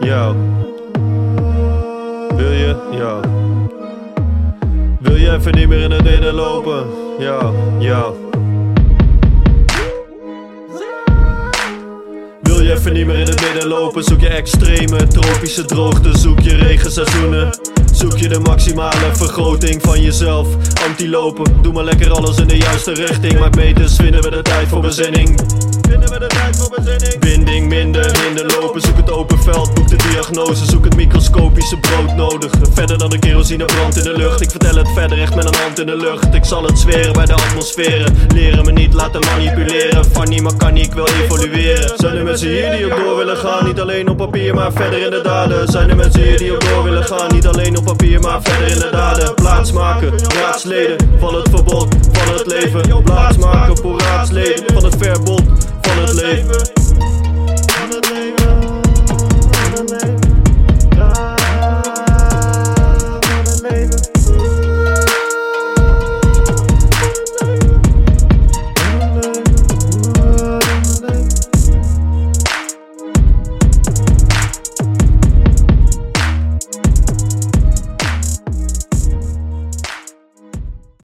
Ja. Wil je, ja. Wil je even niet meer in het binnen lopen? ja, ja. Wil je even niet meer in het midden lopen? Zoek je extreme, tropische droogte, zoek je regenseizoenen. Zoek je de maximale vergroting van jezelf. Antilopen, doe maar lekker alles in de juiste richting. Maak meters, vinden we de tijd voor bezinning. Vinden we de tijd voor bezinning? Binding minder, minder lopen. Zoek het open veld, boek de diagnose. Zoek het microscopische brood nodig. Verder dan de kerosinebrand in de lucht. Ik vertel het verder echt met een hand in de lucht. Ik zal het zweren bij de atmosfeer. Leren laten manipuleren. Fanny, maar kan ik wil evolueren. Zijn er mensen hier die op door willen gaan? Niet alleen op papier, maar verder in de daden. Zijn er mensen hier die op door willen gaan? Niet alleen op papier, maar verder in de daden. Plaats maken, raadsleden van het verbod van het leven. Plaats maken voor raadsleden van het verbod van het leven.